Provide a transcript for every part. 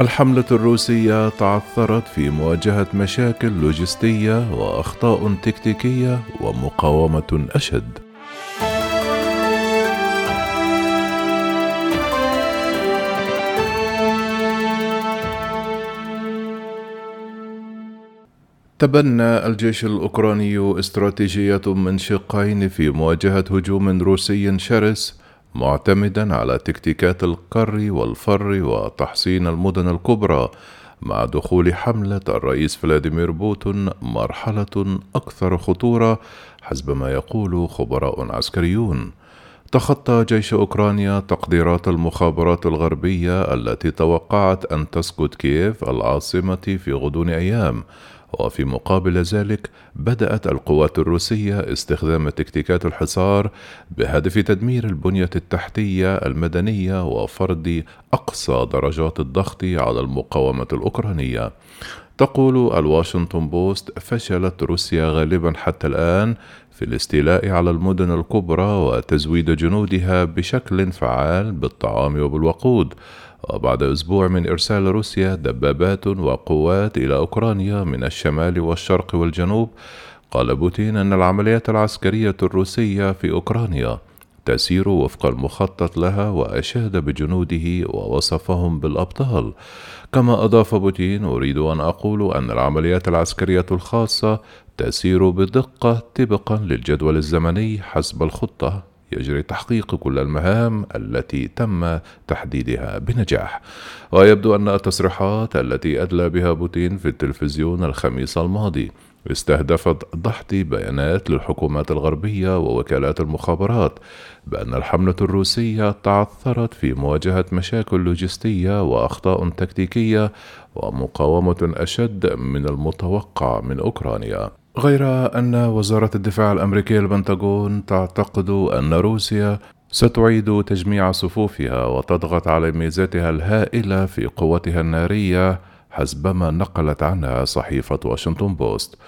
الحملة الروسية تعثرت في مواجهة مشاكل لوجستية وأخطاء تكتيكية ومقاومة أشد. تبنى الجيش الأوكراني استراتيجية من شقين في مواجهة هجوم روسي شرس معتمدا على تكتيكات القر والفر وتحصين المدن الكبرى مع دخول حملة الرئيس فلاديمير بوتون مرحلة أكثر خطورة حسب ما يقول خبراء عسكريون. تخطى جيش أوكرانيا تقديرات المخابرات الغربية التي توقعت أن تسقط كييف العاصمة في غضون أيام، وفي مقابل ذلك بدأت القوات الروسية استخدام تكتيكات الحصار بهدف تدمير البنية التحتية المدنية وفرض أقصى درجات الضغط على المقاومة الأوكرانية. تقول الواشنطن بوست فشلت روسيا غالبا حتى الآن في الاستيلاء على المدن الكبرى وتزويد جنودها بشكل فعال بالطعام وبالوقود. وبعد أسبوع من إرسال روسيا دبابات وقوات إلى أوكرانيا من الشمال والشرق والجنوب قال بوتين أن العمليات العسكرية الروسية في أوكرانيا تسير وفق المخطط لها وأشاد بجنوده ووصفهم بالأبطال. كما أضاف بوتين أريد أن أقول أن العمليات العسكرية الخاصة تسير بدقة طبقا للجدول الزمني حسب الخطة. يجري تحقيق كل المهام التي تم تحديدها بنجاح. ويبدو أن التصريحات التي أدلى بها بوتين في التلفزيون الخميس الماضي استهدفت ضحض بيانات للحكومات الغربية ووكالات المخابرات بأن الحملة الروسية تعثرت في مواجهة مشاكل لوجستية وأخطاء تكتيكية ومقاومة أشد من المتوقع من أوكرانيا. غير أن وزارة الدفاع الأمريكية البنتاغون تعتقد أن روسيا ستعيد تجميع صفوفها وتضغط على ميزاتها الهائلة في قوتها النارية حسب ما نقلت عنها صحيفة واشنطن بوست.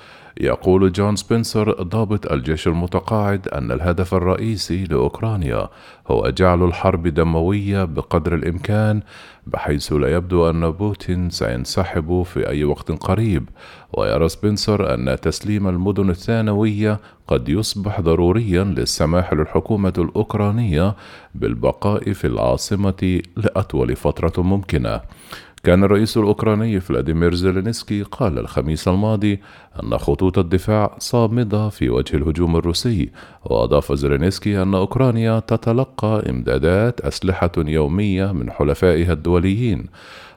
يقول جون سبنسر ضابط الجيش المتقاعد أن الهدف الرئيسي لأوكرانيا هو جعل الحرب دموية بقدر الإمكان بحيث لا يبدو أن بوتين سينسحب في أي وقت قريب. ويرى سبنسر أن تسليم المدن الثانوية قد يصبح ضروريا للسماح للحكومة الأوكرانية بالبقاء في العاصمة لأطول فترة ممكنة. كان الرئيس الأوكراني فلاديمير زيلينسكي قال الخميس الماضي أن خطوط الدفاع صامدة في وجه الهجوم الروسي وأضاف زيلينسكي أن أوكرانيا تتلقى إمدادات أسلحة يومية من حلفائها الدوليين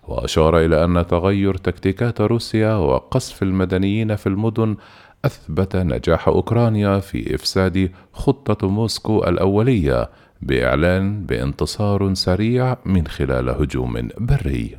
وأشار إلى أن تغير تكتيكات روسيا وقصف المدنيين في المدن أثبت نجاح أوكرانيا في إفساد خطة موسكو الأولية بإعلان بانتصار سريع من خلال هجوم بري.